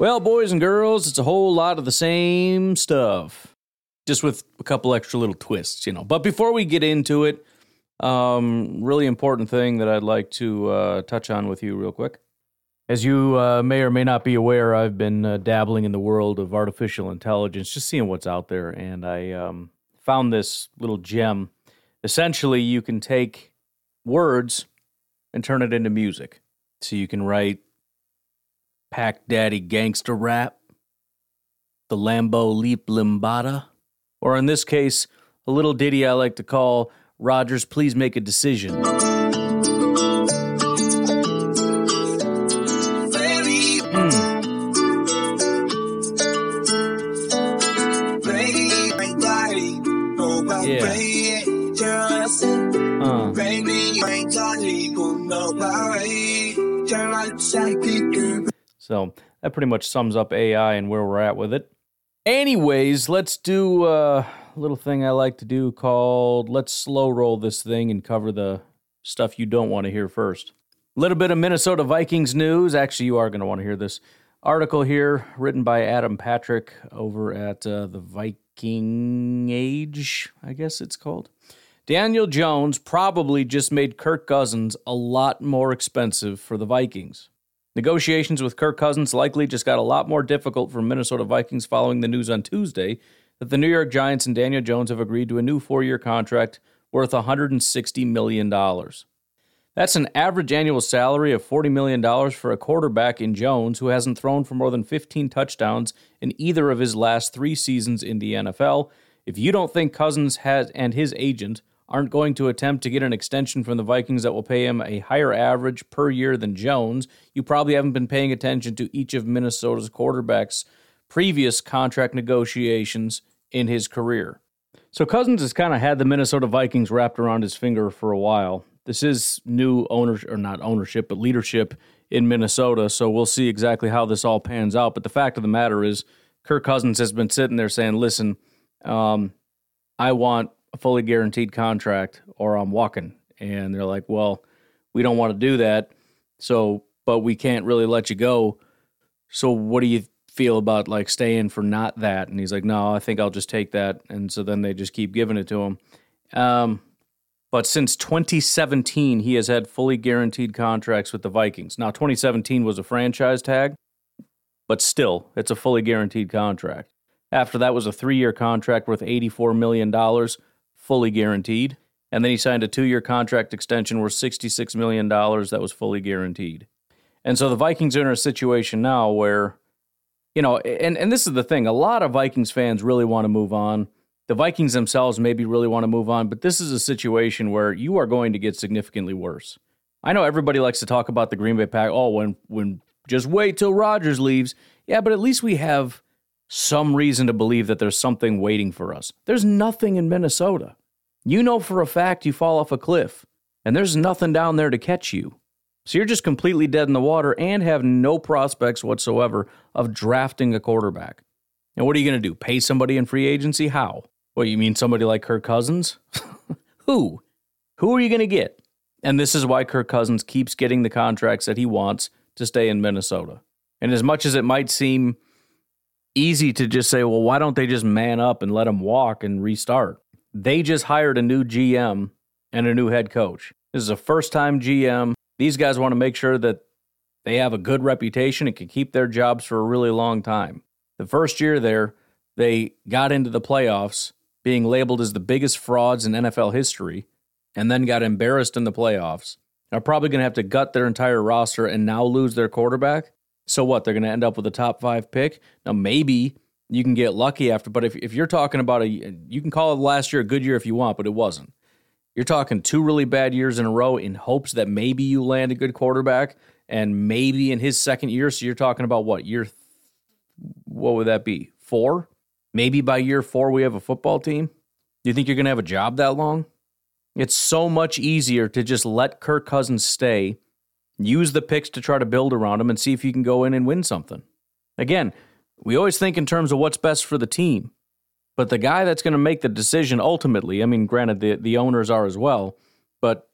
Well, boys and girls, it's a whole lot of the same stuff, just with a couple extra little twists, you know. But before we get into it, um, really important thing that I'd like to uh, touch on with you real quick. As you uh, may or may not be aware, I've been uh, dabbling in the world of artificial intelligence, just seeing what's out there, and I um, found this little gem. Essentially, you can take words and turn it into music. So you can write Pack Daddy Gangster Rap, the Lambeau Leap Limbada, or in this case, a little ditty I like to call Rodgers, Please Make a Decision. So that pretty much sums up AI and where we're at with it. Anyways, let's do uh, a little thing I like to do called let's slow roll this thing and cover the stuff you don't want to hear first. A little bit of Minnesota Vikings news. Actually, you are going to want to hear this article here written by Adam Patrick over at uh, the Viking Age, I guess it's called. Daniel Jones probably just made Kirk Cousins a lot more expensive for the Vikings. Negotiations with Kirk Cousins likely just got a lot more difficult for Minnesota Vikings following the news on Tuesday that the New York Giants and Daniel Jones have agreed to a new four year contract worth $160 million. That's an average annual salary of $40 million for a quarterback in Jones who hasn't thrown for more than 15 touchdowns in either of his last three seasons in the NFL. If you don't think Cousins has and his agent aren't going to attempt to get an extension from the Vikings that will pay him a higher average per year than Jones, you probably haven't been paying attention to each of Minnesota's quarterbacks' previous contract negotiations in his career. So Cousins has kind of had the Minnesota Vikings wrapped around his finger for a while. This is new ownership, or not ownership, but leadership in Minnesota. So we'll see exactly how this all pans out. But the fact of the matter is, Kirk Cousins has been sitting there saying, listen, um, I want a fully guaranteed contract or I'm walking. And they're like, well, we don't want to do that. So, but we can't really let you go. So, what do you feel about like staying for not that? And he's like, no, I think I'll just take that. And so then they just keep giving it to him. Um, but since 2017, he has had fully guaranteed contracts with the Vikings. Now, 2017 was a franchise tag, but still, it's a fully guaranteed contract. After that was a three year contract worth $84 million fully guaranteed. And then he signed a two year contract extension worth $66 million that was fully guaranteed. And so the Vikings are in a situation now where, you know, and, and this is the thing a lot of Vikings fans really want to move on. The Vikings themselves maybe really want to move on, but this is a situation where you are going to get significantly worse. I know everybody likes to talk about the Green Bay Pack. Oh, when when just wait till Rodgers leaves. Yeah, but at least we have some reason to believe that there's something waiting for us. There's nothing in Minnesota. You know for a fact you fall off a cliff, and there's nothing down there to catch you. So you're just completely dead in the water and have no prospects whatsoever of drafting a quarterback. And what are you going to do? Pay somebody in free agency? How? What, you mean somebody like Kirk Cousins? Who? Who are you going to get? And this is why Kirk Cousins keeps getting the contracts that he wants to stay in Minnesota. And as much as it might seem easy to just say, well, why don't they just man up and let him walk and restart? They just hired a new GM and a new head coach. This is a first time GM. These guys want to make sure that they have a good reputation and can keep their jobs for a really long time. The first year there, they got into the playoffs being labeled as the biggest frauds in NFL history and then got embarrassed in the playoffs. Are probably going to have to gut their entire roster and now lose their quarterback. So what? They're going to end up with a top five pick. Now maybe you can get lucky after, but if if you're talking about a, you can call it last year a good year if you want, but it wasn't. You're talking two really bad years in a row in hopes that maybe you land a good quarterback and maybe in his second year. So you're talking about what year? What would that be? Four? Maybe by year four we have a football team. Do you think you're going to have a job that long? It's so much easier to just let Kirk Cousins stay, use the picks to try to build around him, and see if you can go in and win something. Again, we always think in terms of what's best for the team, but the guy that's going to make the decision ultimately, I mean, granted, the, the owners are as well, but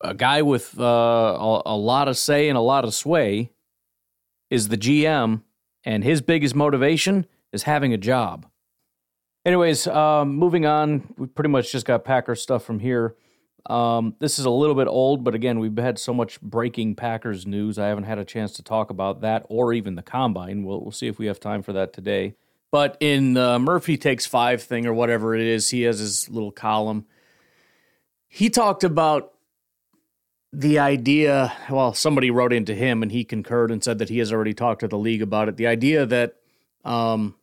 a guy with uh, a, a lot of say and a lot of sway is the GM, and his biggest motivation is having a job. Anyways, um, moving on, we pretty much just got Packers stuff from here. Um, this is a little bit old, but again, we've had so much breaking Packers news. I haven't had a chance to talk about that or even the combine. We'll, we'll see if we have time for that today. But in the Murphy Takes Five thing or whatever it is, he has his little column. He talked about the idea. Well, somebody wrote into him and he concurred and said that he has already talked to the league about it. The idea that um,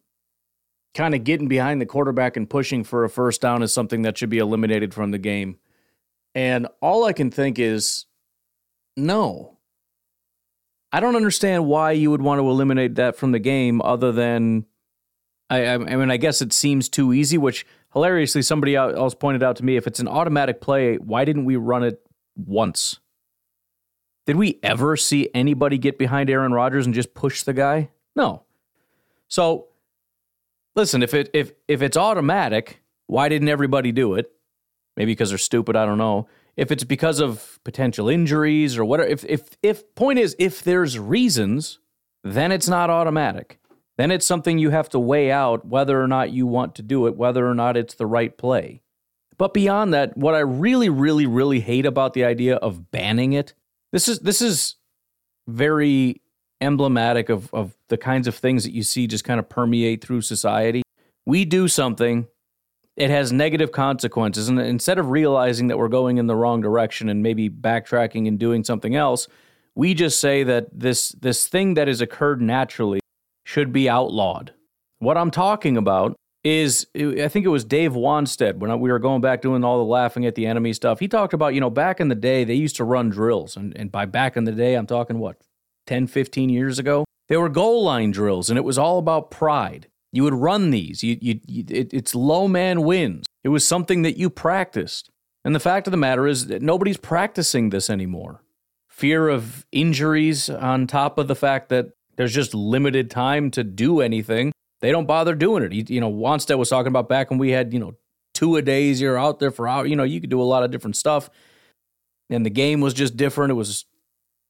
kind of getting behind the quarterback and pushing for a first down is something that should be eliminated from the game. And all I can think is no. I don't understand why you would want to eliminate that from the game other than I, I mean I guess it seems too easy which hilariously somebody else pointed out to me if it's an automatic play why didn't we run it once? Did we ever see anybody get behind Aaron Rodgers and just push the guy? No. So listen, if it if if it's automatic, why didn't everybody do it? Maybe because they're stupid, I don't know. If it's because of potential injuries or whatever, if if if point is if there's reasons, then it's not automatic. Then it's something you have to weigh out whether or not you want to do it, whether or not it's the right play. But beyond that, what I really, really, really hate about the idea of banning it, this is this is very emblematic of, of the kinds of things that you see just kind of permeate through society. We do something, it has negative consequences. And instead of realizing that we're going in the wrong direction and maybe backtracking and doing something else, we just say that this, this thing that has occurred naturally should be outlawed. What I'm talking about is I think it was Dave Wannstedt when we were going back doing all the laughing at the enemy stuff. He talked about, you know, back in the day, they used to run drills. And, and by back in the day, I'm talking what, 10, 15 years ago. They were goal line drills, and it was all about pride. You would run these. You, you, you it, it's low man wins. It was something that you practiced. And the fact of the matter is that nobody's practicing this anymore. Fear of injuries on top of the fact that there's just limited time to do anything. They don't bother doing it. You, you know, Wannstedt was talking about back when we had, you know, two a days, you're out there for hours. You know, you could do a lot of different stuff. And the game was just different. It was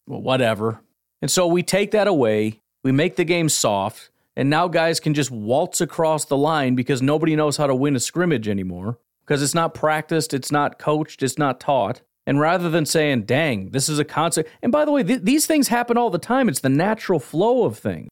well, whatever. And so we take that away, we make the game soft, and now guys can just waltz across the line because nobody knows how to win a scrimmage anymore because it's not practiced, it's not coached, it's not taught. And rather than saying, dang, this is a concept, and by the way, th- these things happen all the time. It's the natural flow of things.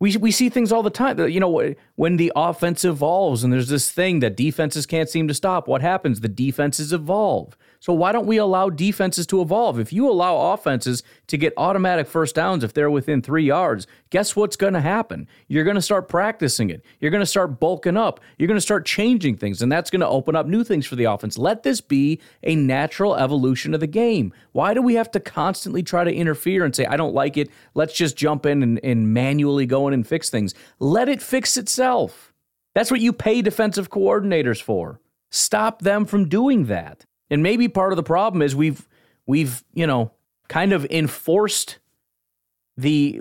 We, we see things all the time. You know, when the offense evolves and there's this thing that defenses can't seem to stop, what happens? The defenses evolve. So why don't we allow defenses to evolve? If you allow offenses to get automatic first downs if they're within three yards, guess what's going to happen? You're going to start practicing it. You're going to start bulking up. You're going to start changing things, and that's going to open up new things for the offense. Let this be a natural evolution of the game. Why do we have to constantly try to interfere and say, I don't like it? Let's just jump in and, and manually go in and fix things. Let it fix itself. That's what you pay defensive coordinators for. Stop them from doing that. And maybe part of the problem is we've we've, you know, kind of enforced the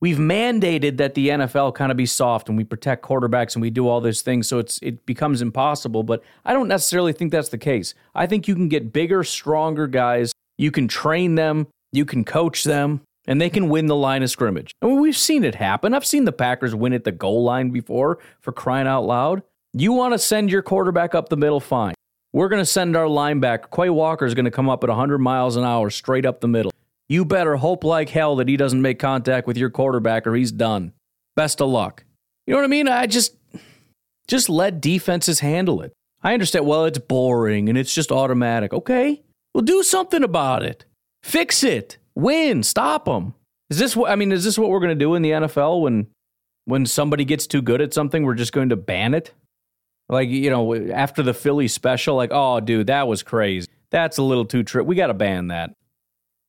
we've mandated that the NFL kind of be soft and we protect quarterbacks and we do all those things so it's it becomes impossible, but I don't necessarily think that's the case. I think you can get bigger, stronger guys, you can train them, you can coach them, and they can win the line of scrimmage. I mean, we've seen it happen. I've seen the Packers win at the goal line before for crying out loud. You want to send your quarterback up the middle, fine. We're going to send our linebacker. Quay Walker is going to come up at 100 miles an hour straight up the middle. You better hope like hell that he doesn't make contact with your quarterback or he's done. Best of luck. You know what I mean? I just just let defenses handle it. I understand. Well, it's boring and it's just automatic. Okay, well, do something about it. Fix it. Win. Stop them. Is this what I mean? Is this what we're going to do in the NFL when when somebody gets too good at something? We're just going to ban it. Like you know, after the Philly special, like, oh, dude, that was crazy. That's a little too trip. We got to ban that.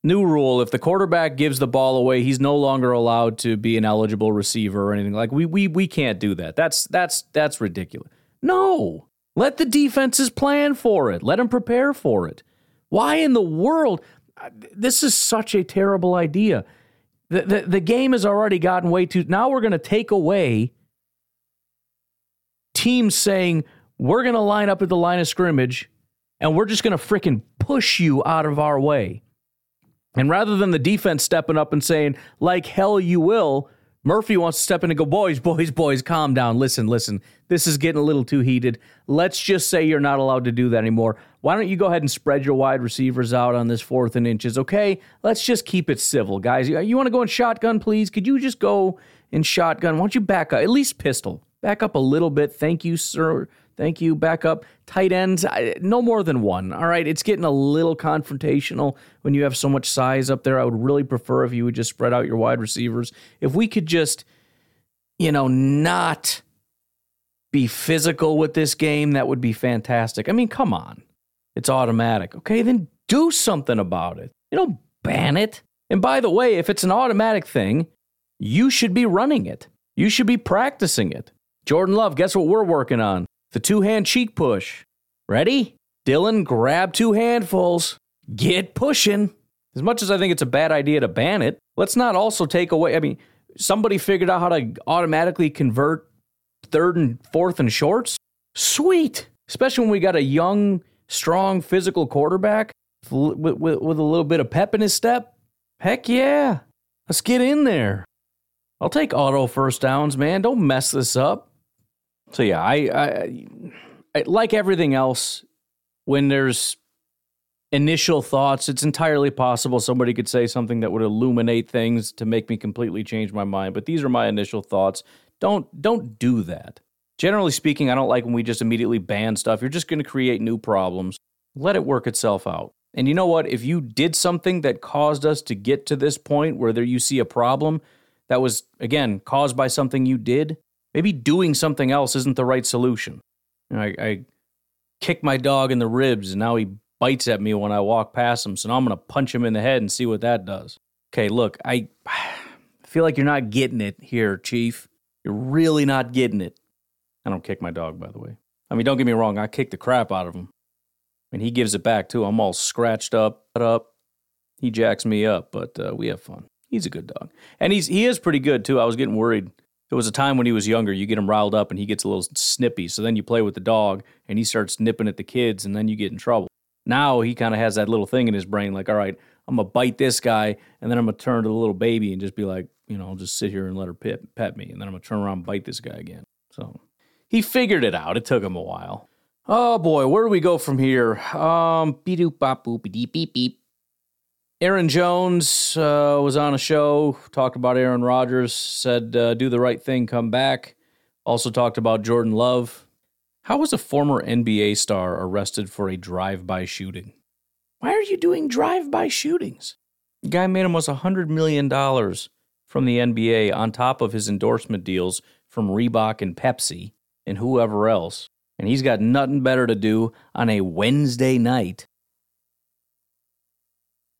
New rule: if the quarterback gives the ball away, he's no longer allowed to be an eligible receiver or anything. Like we we we can't do that. That's that's that's ridiculous. No, let the defenses plan for it. Let them prepare for it. Why in the world? This is such a terrible idea. The, the, the game has already gotten way too. Now we're going to take away teams saying, we're going to line up at the line of scrimmage and we're just going to freaking push you out of our way. And rather than the defense stepping up and saying, like hell you will, Murphy wants to step in and go, boys, boys, boys, calm down. Listen, listen. This is getting a little too heated. Let's just say you're not allowed to do that anymore. Why don't you go ahead and spread your wide receivers out on this fourth and inches? Okay, let's just keep it civil, guys. You, you want to go in shotgun, please? Could you just go in shotgun? Why don't you back up? At least pistol. Back up a little bit. Thank you, sir. Thank you. Back up. Tight ends, no more than one. All right. It's getting a little confrontational when you have so much size up there. I would really prefer if you would just spread out your wide receivers. If we could just, you know, not be physical with this game, that would be fantastic. I mean, come on. It's automatic. Okay. Then do something about it. You don't ban it. And by the way, if it's an automatic thing, you should be running it. You should be practicing it. Jordan Love, guess what we're working on? the two hand cheek push. Ready? Dylan, grab two handfuls. Get pushing. As much as I think it's a bad idea to ban it, let's not also take away. I mean, somebody figured out how to automatically convert third and fourth and shorts. Sweet. Especially when we got a young, strong, physical quarterback with, with, with a little bit of pep in his step. Heck yeah. Let's get in there. I'll take auto first downs, man. Don't mess this up. So yeah, I, I, I like everything else. When there's initial thoughts, it's entirely possible somebody could say something that would illuminate things to make me completely change my mind. But these are my initial thoughts. Don't don't do that. Generally speaking, I don't like when we just immediately ban stuff. You're just going to create new problems. Let it work itself out. And you know what? If you did something that caused us to get to this point where there you see a problem that was again caused by something you did, Maybe doing something else isn't the right solution. You know, I, I kick my dog in the ribs and now he bites at me when I walk past him. So now I'm going to punch him in the head and see what that does. Okay, look, I feel like you're not getting it here, Chief. You're really not getting it. I don't kick my dog, by the way. I mean, don't get me wrong, I kick the crap out of him. And he gives it back too. I'm all scratched up, up. He jacks me up, but uh, we have fun. He's a good dog, and he's he is pretty good too. I was getting worried there was a time when he was younger, you get him riled up and he gets a little snippy. So then you play with the dog and he starts nipping at the kids and then you get in trouble. Now he kind of has that little thing in his brain like, all right, I'm going to bite this guy and then I'm going to turn to the little baby and just be like, you know, I'll just sit here and let her pet, pet me. And then I'm going to turn around and bite this guy again. So he figured it out. It took him a while. Oh boy, where do we go from here? Um, beep doop bop boop beep beep beep. Aaron Jones uh, was on a show, talked about Aaron Rodgers, said, uh, do the right thing, come back. Also talked about Jordan Love. How was a former NBA star arrested for a drive by shooting? Why are you doing drive by shootings? The guy made almost $100 million from the NBA on top of his endorsement deals from Reebok and Pepsi and whoever else. And he's got nothing better to do on a Wednesday night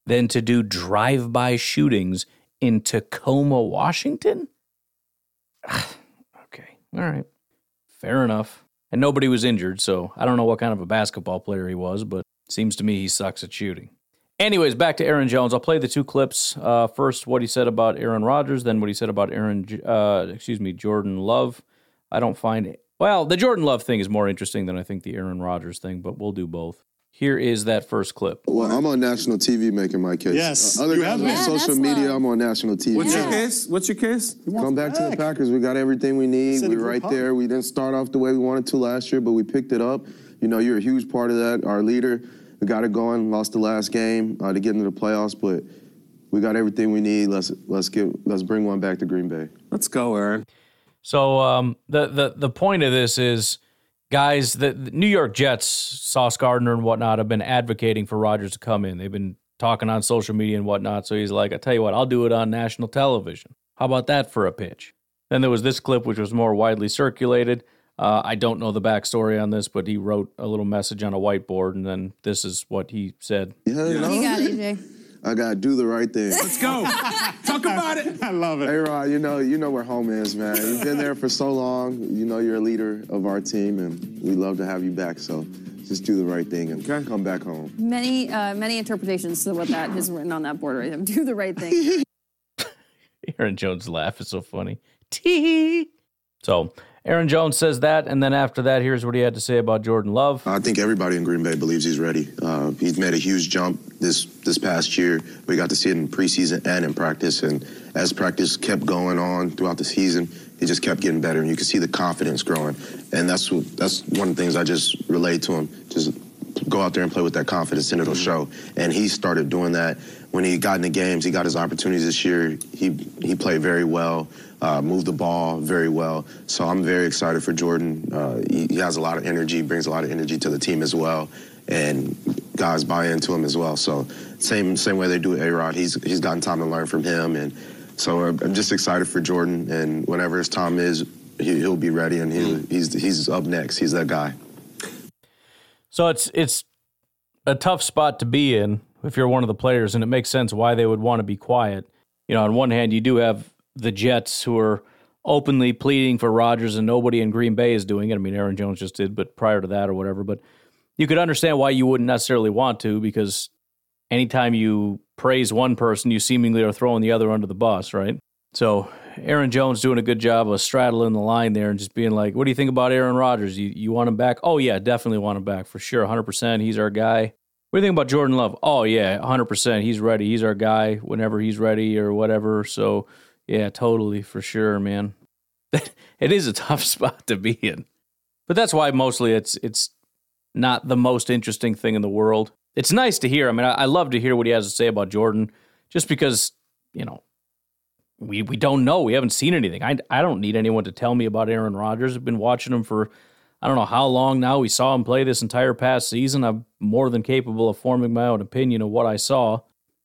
than to do drive by shootings in Tacoma, Washington? okay, all right. Fair enough. And nobody was injured, so I don't know what kind of a basketball player he was, but seems to me he sucks at shooting. Anyways, back to Aaron Jones. I'll play the two clips. Uh, first, what he said about Aaron Rodgers, then what he said about Aaron, uh, excuse me, Jordan Love. I don't find it. Well, the Jordan Love thing is more interesting than I think the Aaron Rodgers thing, but we'll do both. Here is that first clip. Well, I'm on national TV making my case. Yes. Uh, other You guys have on been. social that's media, love. I'm on national TV. What's Yeah. your case? What's your case? He Come back to the Packers. We got everything we need. We're right Republic. there. We didn't start off the way we wanted to last year, but we picked it up. You know, you're a huge part of that. Our leader, we got it going. Lost the last game uh, to get into the playoffs, but we got everything we need. Let's let's get let's bring one back to Green Bay. Let's go, Aaron. So um, the the the point of this is, guys, the, the New York Jets, Sauce Gardner and whatnot have been advocating for Rodgers to come in. They've been talking on social media and whatnot. So he's like, I tell you what, I'll do it on national television. How about that for a pitch? Then there was this clip, which was more widely circulated. Uh, I don't know the backstory on this, but he wrote a little message on a whiteboard, and then this is what he said. Yeah, you know? You got it, AJ. I gotta do the right thing. Let's go. Talk about it. I love it. Hey it. Rod, you know you know where home is, man. You've been there for so long. You know you're a leader of our team, and we love to have you back. So just do the right thing and Okay. come back home. Many, uh, many interpretations to what that is written on that board right there. Do the right thing. Aaron Jones' laugh is so funny. Tee. So Aaron Jones says that, and then after that, here's what he had to say about Jordan Love. I think everybody in Green Bay believes he's ready. Uh, he's made a huge jump this this past year. We got to see it in preseason and in practice, and as practice kept going on throughout the season, he just kept getting better, and you could see the confidence growing. And that's that's one of the things I just relate to him. Just go out there and play with that confidence, and it'll show. And he started doing that when he got in the games. He got his opportunities this year. He he played very well, uh, moved the ball very well. So I'm very excited for Jordan. Uh, he, he has a lot of energy, brings a lot of energy to the team as well, and guys buy into him as well. So same same way they do A Rod. He's he's gotten time to learn from him, and so I'm I'm just excited for Jordan. And whenever his time is, he, he'll be ready, and he, he's he's up next. He's that guy. So it's it's a tough spot to be in if you're one of the players, and it makes sense why they would want to be quiet. You know, on one hand, you do have the Jets who are openly pleading for Rodgers, and nobody in Green Bay is doing it. I mean, Aaron Jones just did, but prior to that or whatever. But you could understand why you wouldn't necessarily want to, because anytime you praise one person, you seemingly are throwing the other under the bus, right? So Aaron Jones doing a good job of straddling the line there and just being like, "What do you think about Aaron Rodgers? You you want him back? Oh yeah, definitely want him back for sure, hundred percent. He's our guy. What do you think about Jordan Love? Oh yeah, hundred percent. He's ready. He's our guy whenever he's ready or whatever. So yeah, totally for sure, man. it is a tough spot to be in, but that's why mostly it's it's not the most interesting thing in the world. It's nice to hear. I mean, I, I love to hear what he has to say about Jordan, just because you know we we don't know. We haven't seen anything. I I don't need anyone to tell me about Aaron Rodgers. I've been watching him for I don't know how long now. We saw him play this entire past season. I'm more than capable of forming my own opinion of what I saw.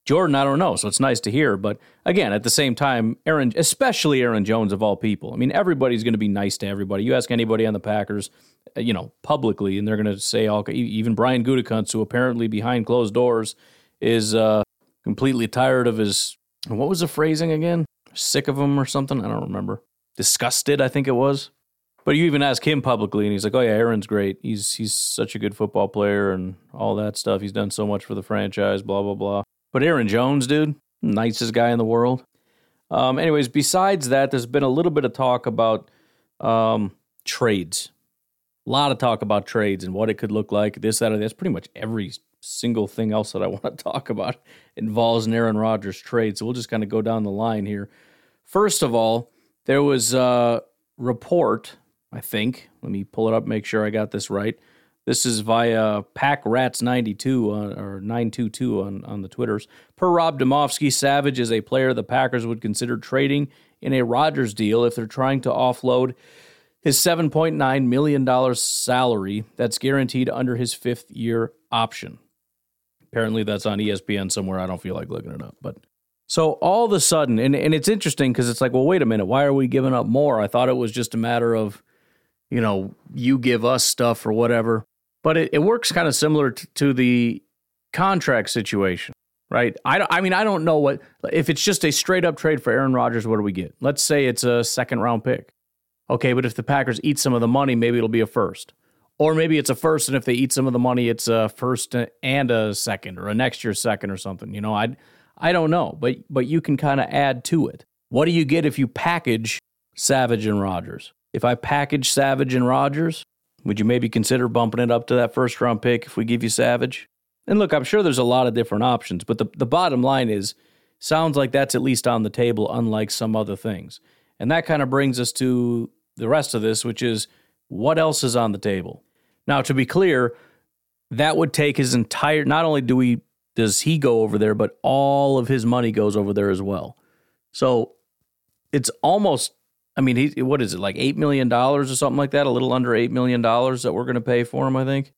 Jordan, I don't know, so it's nice to hear. But again, at the same time, Aaron, especially Aaron Jones of all people. I mean, everybody's going to be nice to everybody. You ask anybody on the Packers, you know, publicly, and they're going to say all. Even Brian Gutekunst, who apparently behind closed doors is uh, completely tired of his. What was the phrasing again? Sick of him or something? I don't remember. Disgusted, I think it was. But you even ask him publicly, and he's like, "Oh yeah, Aaron's great. He's he's such a good football player and all that stuff. He's done so much for the franchise. Blah blah blah." But Aaron Jones, dude, nicest guy in the world. Um, anyways, besides that, there's been a little bit of talk about um, trades. A lot of talk about trades and what it could look like. This, that, or this. Pretty much every single thing else that I want to talk about involves an Aaron Rodgers trade. So we'll just kind of go down the line here. First of all, there was a report, I think. Let me pull it up, make sure I got this right. This is via PackRats92 on, or 922 on, on the Twitters. Per Rob Demovsky, Savage is a player the Packers would consider trading in a Rodgers deal if they're trying to offload his $7.9 million salary that's guaranteed under his fifth year option. Apparently, that's on ESPN somewhere. I don't feel like looking it up. But so all of a sudden, and, and it's interesting because it's like, well, wait a minute. Why are we giving up more? I thought it was just a matter of, you know, you give us stuff or whatever. But it, it works kind of similar to, to the contract situation, right? I, don't- I mean, I don't know what, if it's just a straight up trade for Aaron Rodgers, what do we get? Let's say it's a second round pick. Okay, but if the Packers eat some of the money, maybe it'll be a first. Or maybe it's a first, and if they eat some of the money, it's a first and a second, or a next year second, or something. You know, I I don't know, but but you can kind of add to it. What do you get if you package Savage and Rodgers? If I package Savage and Rodgers, would you maybe consider bumping it up to that first round pick if we give you Savage? And look, I'm sure there's a lot of different options, but the the bottom line is, sounds like that's at least on the table, unlike some other things. And that kind of brings us to the rest of this, which is what else is on the table? Now, to be clear, that would take his entire not only do we does he go over there, but all of his money goes over there as well. So it's almost I mean, he, what is it, like $8 million or something like that? A little under $8 million that we're going to pay for him, I think.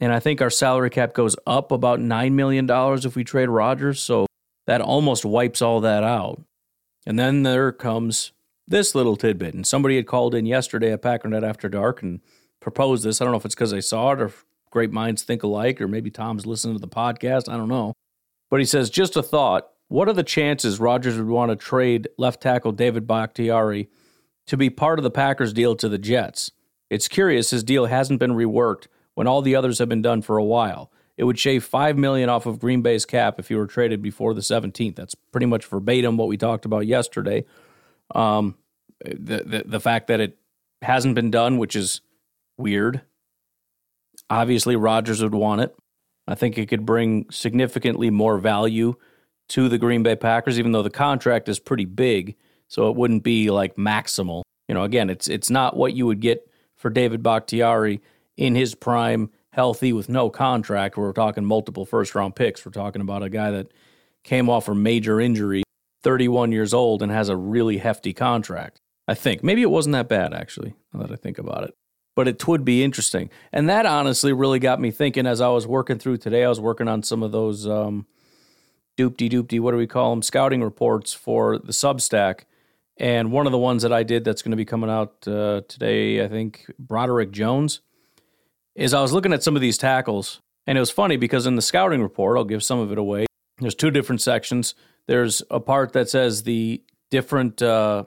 And I think our salary cap goes up about $9 million if we trade Rodgers, So that almost wipes all that out. And then there comes this little tidbit. And somebody had called in yesterday at Packernet After Dark and proposed this. I don't know if it's because they saw it or great minds think alike, or maybe Tom's listening to the podcast. I don't know. But he says, just a thought. What are the chances Rodgers would want to trade left tackle David Bakhtiari to be part of the Packers deal to the Jets? It's curious his deal hasn't been reworked when all the others have been done for a while. It would shave five million off of Green Bay's cap if he were traded before the 17th. That's pretty much verbatim what we talked about yesterday. Um, the, the the fact that it hasn't been done, which is weird. Obviously, Rodgers would want it. I think it could bring significantly more value to the Green Bay Packers, even though the contract is pretty big, so it wouldn't be like maximal. You know, again, it's it's not what you would get for David Bakhtiari in his prime, healthy with no contract. We're talking multiple first round picks. We're talking about a guy that came off a major injury, 31 years old, and has a really hefty contract. I think maybe it wasn't that bad actually. Now that I think about it, but it would be interesting. And that honestly really got me thinking as I was working through today. I was working on some of those um, doopty, what do we call them, scouting reports for the Substack. And one of the ones that I did that's going to be coming out uh, today, I think Broderick Jones, is I was looking at some of these tackles, and it was funny because in the scouting report, I'll give some of it away. There's two different sections. There's a part that says the different uh,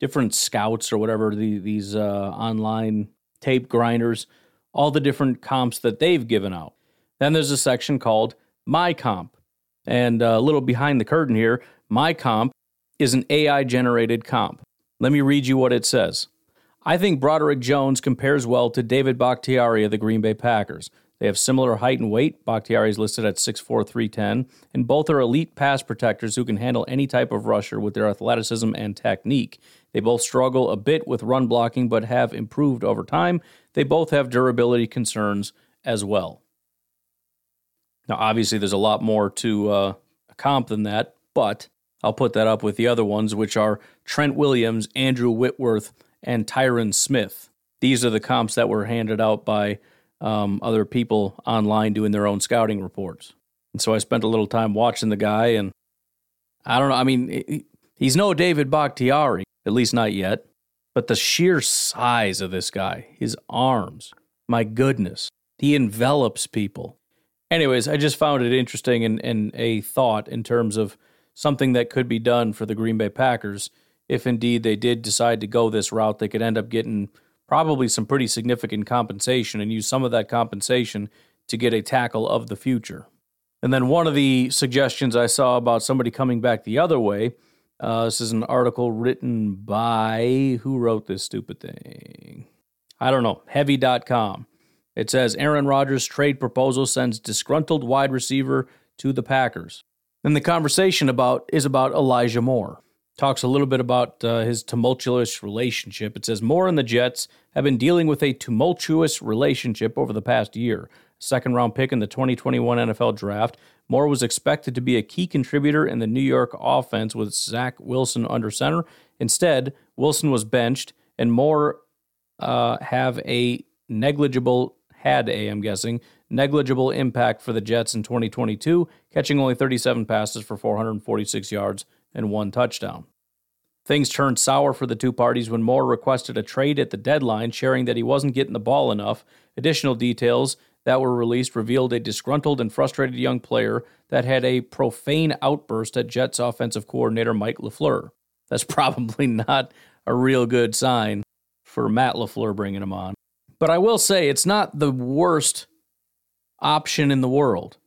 different scouts or whatever the, these uh, online tape grinders, all the different comps that they've given out. Then there's a section called My Comp. And uh, a little behind the curtain here, My Comp is an AI generated comp. Let me read you what it says. I think Broderick Jones compares well to David Bakhtiari of the Green Bay Packers. They have similar height and weight. Bakhtiari is listed at 6'4, 310, and both are elite pass protectors who can handle any type of rusher with their athleticism and technique. They both struggle a bit with run blocking, but have improved over time. They both have durability concerns as well. Now, obviously, there's a lot more to uh, a comp than that, but I'll put that up with the other ones, which are Trent Williams, Andrew Whitworth, and Tyron Smith. These are the comps that were handed out by um, other people online doing their own scouting reports. And so I spent a little time watching the guy, and I don't know. I mean, he's no David Bakhtiari, at least not yet. But the sheer size of this guy, his arms, my goodness, he envelops people. Anyways, I just found it interesting and, and a thought in terms of something that could be done for the Green Bay Packers if indeed they did decide to go this route. They could end up getting probably some pretty significant compensation and use some of that compensation to get a tackle of the future. And then one of the suggestions I saw about somebody coming back the other way. Uh, this is an article written by who wrote this stupid thing? I don't know. Heavy.com. It says Aaron Rodgers' trade proposal sends disgruntled wide receiver to the Packers. And the conversation about is about Elijah Moore talks a little bit about uh, his tumultuous relationship. It says Moore and the Jets have been dealing with a tumultuous relationship over the past year. Second round pick in the 2021 NFL draft, Moore was expected to be a key contributor in the New York offense with Zach Wilson under center. Instead, Wilson was benched, and Moore uh, have a negligible had a, I'm guessing, negligible impact for the Jets in 2022, catching only 37 passes for 446 yards and one touchdown. Things turned sour for the two parties when Moore requested a trade at the deadline, sharing that he wasn't getting the ball enough. Additional details that were released revealed a disgruntled and frustrated young player that had a profane outburst at Jets offensive coordinator Mike LaFleur. That's probably not a real good sign for Matt LaFleur bringing him on. But I will say it's not the worst option in the world.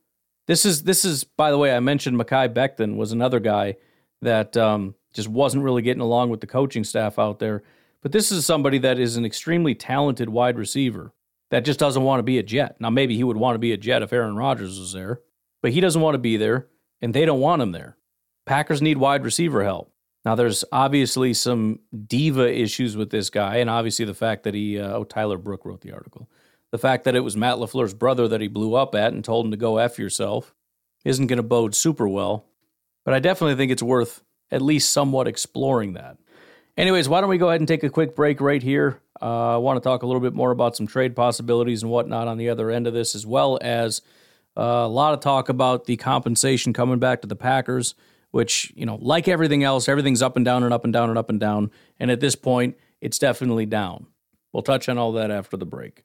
This is this is by the way I mentioned Mekhi Becton was another guy that um, just wasn't really getting along with the coaching staff out there. But this is somebody that is an extremely talented wide receiver that just doesn't want to be a Jet. Now, maybe he would want to be a Jet if Aaron Rodgers was there, but he doesn't want to be there, and they don't want him there. Packers need wide receiver help. Now, there's obviously some diva issues with this guy, and obviously the fact that he, uh, oh, Tyler Brook wrote the article. The fact that it was Matt LaFleur's brother that he blew up at and told him to go F yourself isn't going to bode super well but I definitely think it's worth at least somewhat exploring that. Anyways, why don't we go ahead and take a quick break right here? Uh, I want to talk a little bit more about some trade possibilities and whatnot on the other end of this, as well as uh, a lot of talk about the compensation coming back to the Packers, which, you know, like everything else, everything's up and down and up and down and up and down. And at this point, it's definitely down. We'll touch on all that after the break.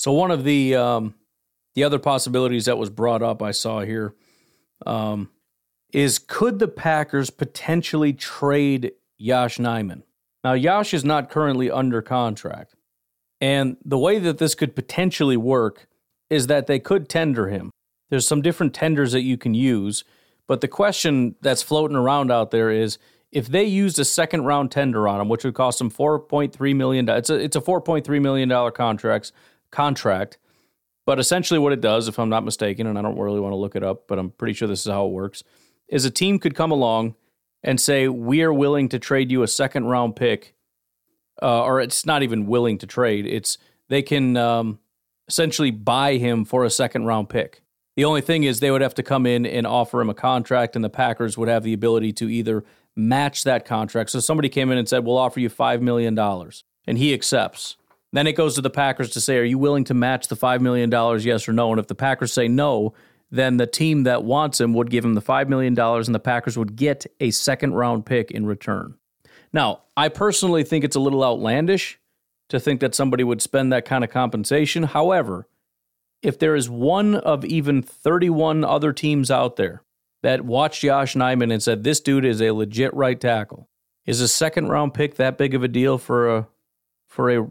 So one of the um, the other possibilities that was brought up, I saw here, um, is could the Packers potentially trade Yosh Nijman? Now, Yosh is not currently under contract, and the way that this could potentially work is that they could tender him. There's some different tenders that you can use, but the question that's floating around out there is if they used a second round tender on him, which would cost them four point three million, it's a it's a four point three million dollar contract contract. But essentially, what it does, if I'm not mistaken, and I don't really want to look it up, but I'm pretty sure this is how it works, is a team could come along and say, We are willing to trade you a second round pick, uh, or it's not even willing to trade. It's they can um, essentially buy him for a second round pick. The only thing is they would have to come in and offer him a contract, and the Packers would have the ability to either match that contract. So somebody came in and said, We'll offer you $5 million, and he accepts. Then it goes to the Packers to say, are you willing to match the $5 million, yes or no? And if the Packers say no, then the team that wants him would give him the $5 million and the Packers would get a second round pick in return. Now, I personally think it's a little outlandish to think that somebody would spend that kind of compensation. However, if there is one of even 31 other teams out there that watched Josh Nijman and said, this dude is a legit right tackle, is a second round pick that big of a deal for a for a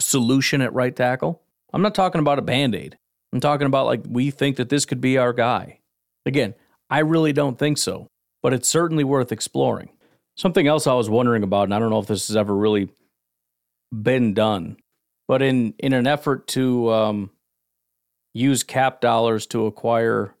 solution at right tackle. I'm not talking about a band aid. I'm talking about like we think that this could be our guy. Again, I really don't think so, but it's certainly worth exploring. Something else I was wondering about, and I don't know if this has ever really been done, but in in an effort to um, use cap dollars to acquire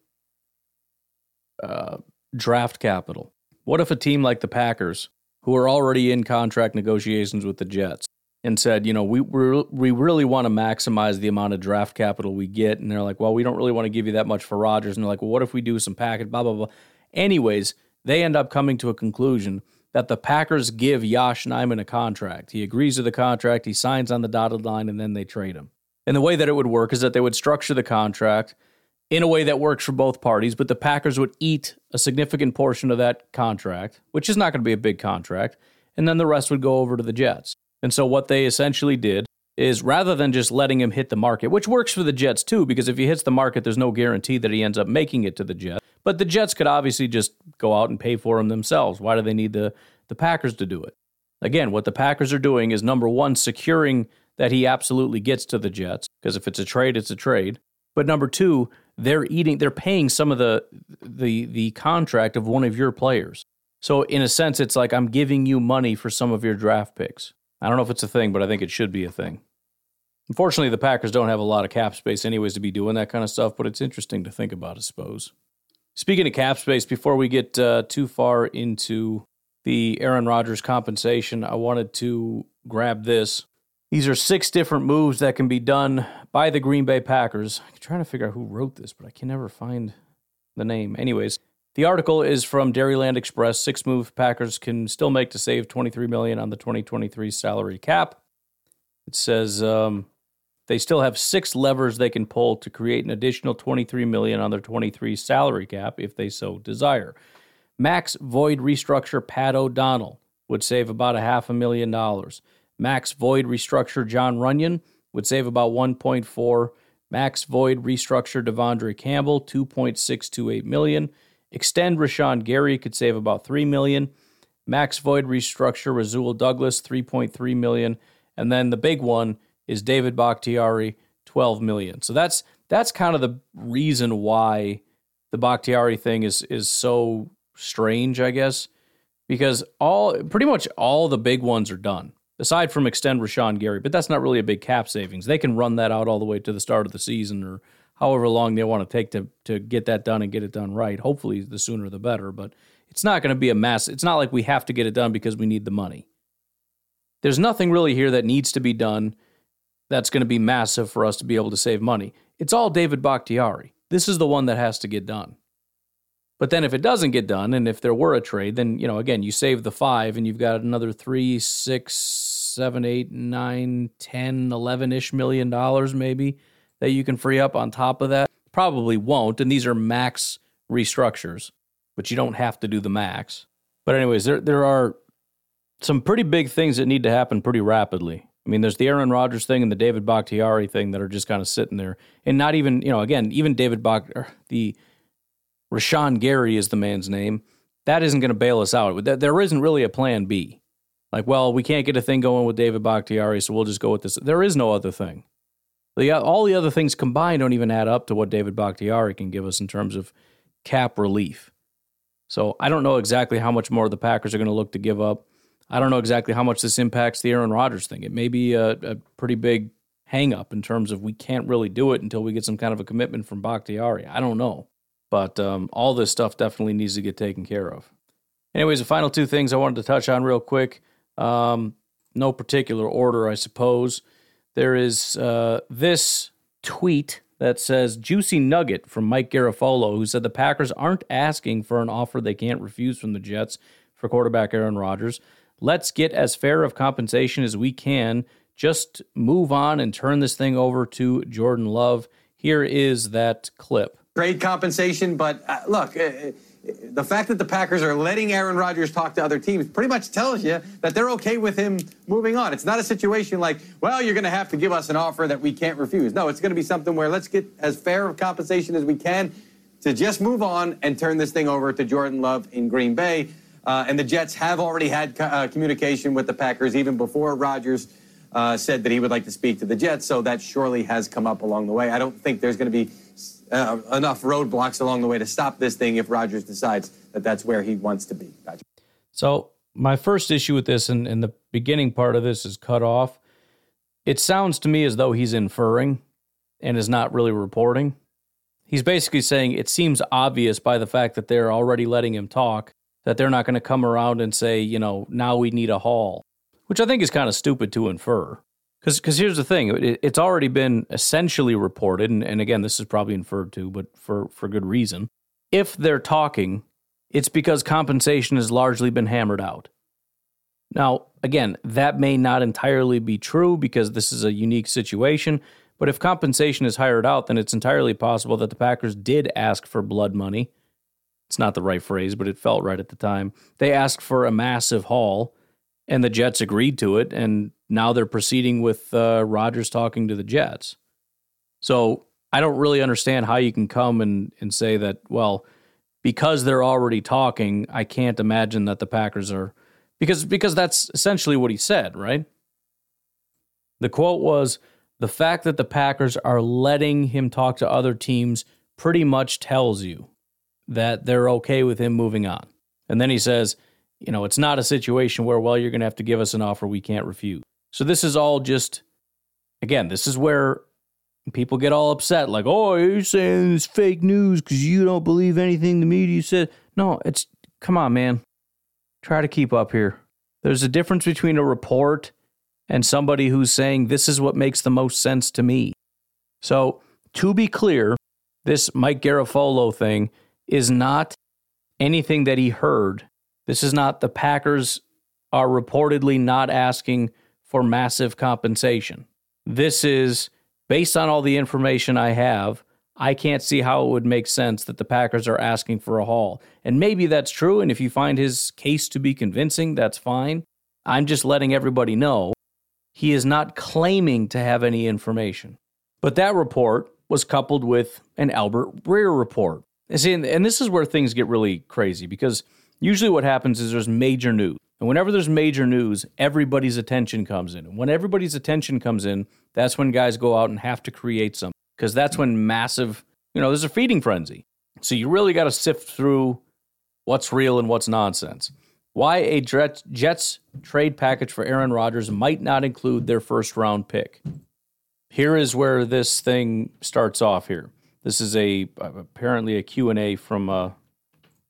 uh, draft capital, what if a team like the Packers, who are already in contract negotiations with the Jets, and said, you know, we we really want to maximize the amount of draft capital we get. And they're like, well, we don't really want to give you that much for Rodgers, And they're like, well, what if we do some package, blah, blah, blah. Anyways, they end up coming to a conclusion that the Packers give Yosh Nijman a contract. He agrees to the contract, he signs on the dotted line, and then they trade him. And the way that it would work is that they would structure the contract in a way that works for both parties, but the Packers would eat a significant portion of that contract, which is not going to be a big contract, and then the rest would go over to the Jets. And so what they essentially did is rather than just letting him hit the market, which works for the Jets too, because if he hits the market, there's no guarantee that he ends up making it to the Jets. But the Jets could obviously just go out and pay for him themselves. Why do they need the, the Packers to do it? Again, what the Packers are doing is number one, securing that he absolutely gets to the Jets, because if it's a trade, it's a trade. But number two, they're eating, they're paying some of the the the contract of one of your players. So in a sense, it's like I'm giving you money for some of your draft picks. I don't know if it's a thing, but I think it should be a thing. Unfortunately, the Packers don't have a lot of cap space, anyways, to be doing that kind of stuff, but it's interesting to think about, I suppose. Speaking of cap space, before we get uh, too far into the Aaron Rodgers compensation, I wanted to grab this. These are six different moves that can be done by the Green Bay Packers. I'm trying to figure out who wrote this, but I can never find the name. Anyways, the article is from Dairyland Express. Six move Packers can still make to save 23 million on the 2023 salary cap. It says um, they still have six levers they can pull to create an additional 23 million on their 23 salary cap if they so desire. Max void restructure Pat O'Donnell would save about a half a million dollars. Max void restructure Jon Runyan would save about 1.4. Max void restructure De'Vondre Campbell 2.628 million. Extend Rashan Gary could save about 3 million. Max void restructure Rasul Douglas 3.3 million. And then the big one is David Bakhtiari 12 million. So that's that's kind of the reason why the Bakhtiari thing is is so strange, I guess, because all pretty much all the big ones are done aside from extend Rashan Gary, but that's not really a big cap savings. They can run that out all the way to the start of the season or however long they want to take to to get that done and get it done right. Hopefully, the sooner the better. But it's not going to be a mess. It's not like we have to get it done because we need the money. There's nothing really here that needs to be done that's going to be massive for us to be able to save money. It's all David Bakhtiari. This is the one that has to get done. But then if it doesn't get done, and if there were a trade, then you know again you save the five, and you've got another three, six, seven, eight, nine, ten, eleven ish million dollars maybe that you can free up on top of that. Probably won't, and these are max restructures, but you don't have to do the max. But anyways, there there are some pretty big things that need to happen pretty rapidly. I mean, there's the Aaron Rodgers thing and the David Bakhtiari thing that are just kind of sitting there, and not even you know again even David Bach er, the Rashan Gary is the man's name. That isn't going to bail us out. There isn't really a plan B. Like, well, we can't get a thing going with David Bakhtiari, so we'll just go with this. There is no other thing. The, all the other things combined don't even add up to what David Bakhtiari can give us in terms of cap relief. So I don't know exactly how much more the Packers are going to look to give up. I don't know exactly how much this impacts the Aaron Rodgers thing. It may be a, a pretty big hangup in terms of we can't really do it until we get some kind of a commitment from Bakhtiari. I don't know. But um, all this stuff definitely needs to get taken care of. Anyways, the final two things I wanted to touch on real quick. Um, no particular order, I suppose. There is uh, this tweet that says Juicy Nugget from Mike Garafolo, who said the Packers aren't asking for an offer they can't refuse from the Jets for quarterback Aaron Rodgers. Let's get as fair of compensation as we can. Just move on and turn this thing over to Jordan Love. Here is that clip. Great compensation, but uh, look, uh, the fact that the Packers are letting Aaron Rodgers talk to other teams pretty much tells you that they're okay with him moving on. It's not a situation like, well, you're going to have to give us an offer that we can't refuse. No, it's going to be something where let's get as fair of compensation as we can to just move on and turn this thing over to Jordan Love in Green Bay. Uh, and the Jets have already had uh, communication with the Packers even before Rodgers uh, said that he would like to speak to the Jets. So that surely has come up along the way. I don't think there's going to be uh, enough roadblocks along the way to stop this thing if Rodgers decides that that's where he wants to be. Gotcha. So my first issue with this, and, and the beginning part of this is cut off. It sounds to me as though he's inferring and is not really reporting. He's basically saying it seems obvious by the fact that they're already letting him talk that they're not going to come around and say, you know, now we need a haul, which I think is kind of stupid to infer. Because because here's the thing, it, it's already been essentially reported, and, and again, this is probably inferred to, but for, for good reason. If they're talking, it's because compensation has largely been hammered out. Now, again, that may not entirely be true because this is a unique situation, but if compensation is hired out, then it's entirely possible that the Packers did ask for blood money. It's not the right phrase, but it felt right at the time. They asked for a massive haul, and the Jets agreed to it, and now they're proceeding with uh, Rodgers talking to the Jets. So I don't really understand how you can come and, and say that, well, because they're already talking, I can't imagine that the Packers are because because that's essentially what he said, right? The quote was the fact that the Packers are letting him talk to other teams pretty much tells you that they're okay with him moving on. And then he says, you know, it's not a situation where, well, you're going to have to give us an offer we can't refuse. So this is all just, again, this is where people get all upset, like, oh, you're saying it's fake news because you don't believe anything the media said. No, it's, come on, man. Try to keep up here. There's a difference between a report and somebody who's saying, this is what makes the most sense to me. So, to be clear, this Mike Garafolo thing is not anything that he heard. This is not the Packers are reportedly not asking for massive compensation. This is based on all the information I have. I can't see how it would make sense that the Packers are asking for a haul. And maybe that's true. And if you find his case to be convincing, that's fine. I'm just letting everybody know he is not claiming to have any information. But that report was coupled with an Albert Breer report. And, see, and this is where things get really crazy because usually what happens is there's major news. And whenever there's major news, everybody's attention comes in. And when everybody's attention comes in, that's when guys go out and have to create something because that's when massive, you know, there's a feeding frenzy. So you really got to sift through what's real and what's nonsense. Why a Jets trade package for Aaron Rodgers might not include their first round pick. Here is where this thing starts off here. This is a apparently a Q&A from a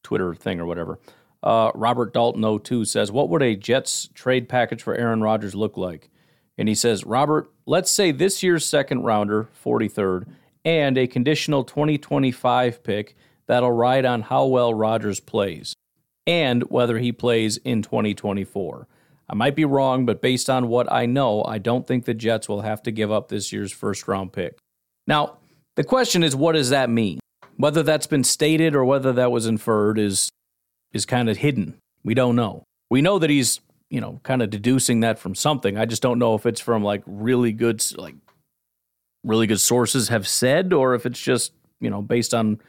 Twitter thing or whatever. Uh, Robert Dalton 02 says, What would a Jets trade package for Aaron Rodgers look like? And he says, Robert, let's say this year's second rounder, 43rd, and a conditional 2025 pick that'll ride on how well Rodgers plays and whether he plays in 2024. I might be wrong, but based on what I know, I don't think the Jets will have to give up this year's first round pick. Now, the question is, what does that mean? Whether that's been stated or whether that was inferred is is kind of hidden. We don't know. We know that he's, you know, kind of deducing that from something. I just don't know if it's from like really good like really good sources have said or if it's just, you know, based on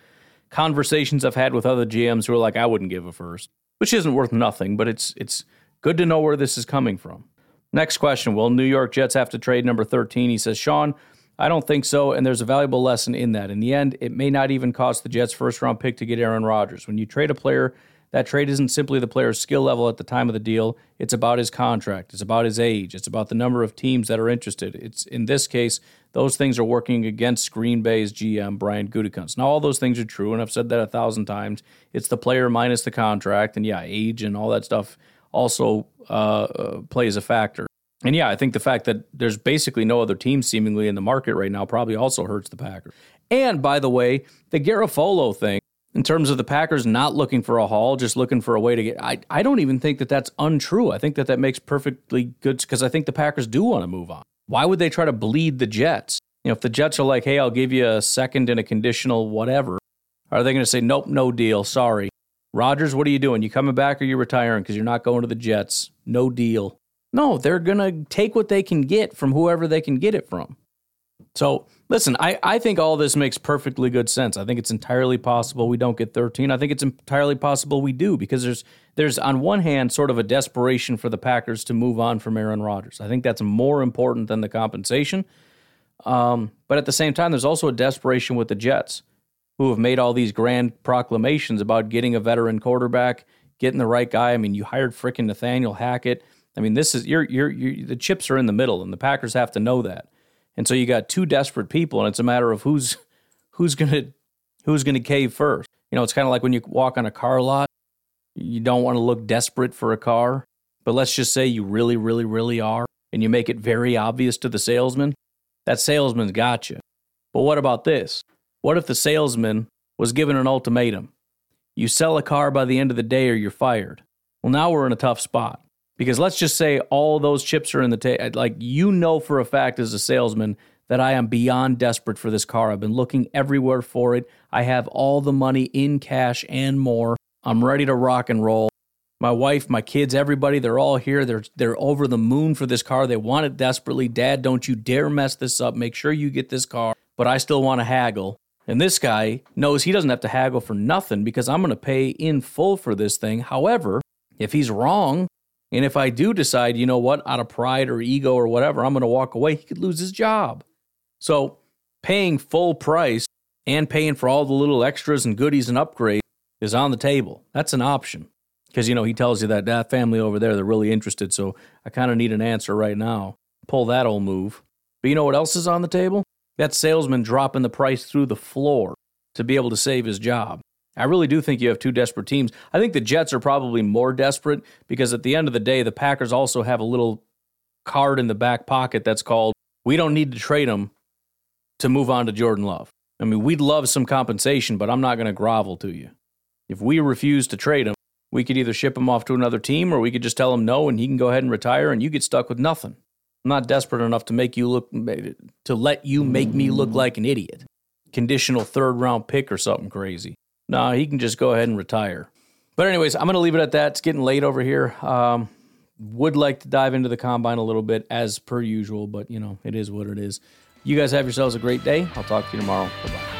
conversations I've had with other GMs who are like I wouldn't give a first, which isn't worth nothing, but it's it's good to know where this is coming from. Next question, will New York Jets have to trade number 13? He says, "Sean, I don't think so, and there's a valuable lesson in that. In the end, it may not even cost the Jets first round pick to get Aaron Rodgers. When you trade a player that trade isn't simply the player's skill level at the time of the deal. It's about his contract. It's about his age. It's about the number of teams that are interested. It's in this case, those things are working against Green Bay's GM Brian Gutekunst. Now, all those things are true, and I've said that a thousand times. It's the player minus the contract, and yeah, age and all that stuff also uh, uh, plays a factor. And yeah, I think the fact that there's basically no other team seemingly in the market right now probably also hurts the Packers. And by the way, the Garafolo thing in terms of the Packers not looking for a haul, just looking for a way to get. I, I don't even think that that's untrue. I think that that makes perfectly good because I think the Packers do want to move on. Why would they try to bleed the Jets? You know, if the Jets are like, hey, I'll give you a second and a conditional whatever, are they going to say, nope, no deal, sorry? Rodgers, what are you doing? You coming back or you retiring because you're not going to the Jets? No deal. No, they're going to take what they can get from whoever they can get it from. So Listen, I, I think all this makes perfectly good sense. I think it's entirely possible we don't get 13. I think it's entirely possible we do because there's there's on one hand sort of a desperation for the Packers to move on from Aaron Rodgers. I think that's more important than the compensation. Um, but at the same time, there's also a desperation with the Jets, who have made all these grand proclamations about getting a veteran quarterback, getting the right guy. I mean, you hired fricking Nathaniel Hackett. I mean, this is you're, you're, you're the chips are in the middle, and the Packers have to know that. And so you got two desperate people, and it's a matter of who's who's gonna who's gonna cave first. You know, it's kind of like when you walk on a car lot. You don't want to look desperate for a car, but let's just say you really, really, really are, and you make it very obvious to the salesman. That salesman's got you. But what about this? What if the salesman was given an ultimatum? You sell a car by the end of the day or you're fired. Well, now we're in a tough spot. Because let's just say all those chips are in the table. Uh, like, you know for a fact as a salesman that I am beyond desperate for this car. I've been looking everywhere for it. I have all the money in cash and more. I'm ready to rock and roll. My wife, my kids, everybody, they're all here. They're they're over the moon for this car. They want it desperately. Dad, don't you dare mess this up. Make sure you get this car. But I still want to haggle. And this guy knows he doesn't have to haggle for nothing because I'm going to pay in full for this thing. However, if he's wrong, and if I do decide, you know what, out of pride or ego or whatever, I'm going to walk away, he could lose his job. So paying full price and paying for all the little extras and goodies and upgrades is on the table. That's an option. Because, you know, he tells you that that family over there, they're really interested. So I kind of need an answer right now. Pull that old move. But you know what else is on the table? That salesman dropping the price through the floor to be able to save his job. I really do think you have two desperate teams. I think the Jets are probably more desperate because at the end of the day, the Packers also have a little card in the back pocket that's called, we don't need to trade him to move on to Jordan Love. I mean, we'd love some compensation, but I'm not going to grovel to you. If we refuse to trade him, we could either ship him off to another team or we could just tell him no and he can go ahead and retire and you get stuck with nothing. I'm not desperate enough to make you look to let you make me look like an idiot. Conditional third round pick or something crazy. Nah, he can just go ahead and retire. But anyways, I'm going to leave it at that. It's getting late over here. Um, would like to dive into the combine a little bit as per usual, but you know, it is what it is. You guys have yourselves a great day. I'll talk to you tomorrow. Bye bye.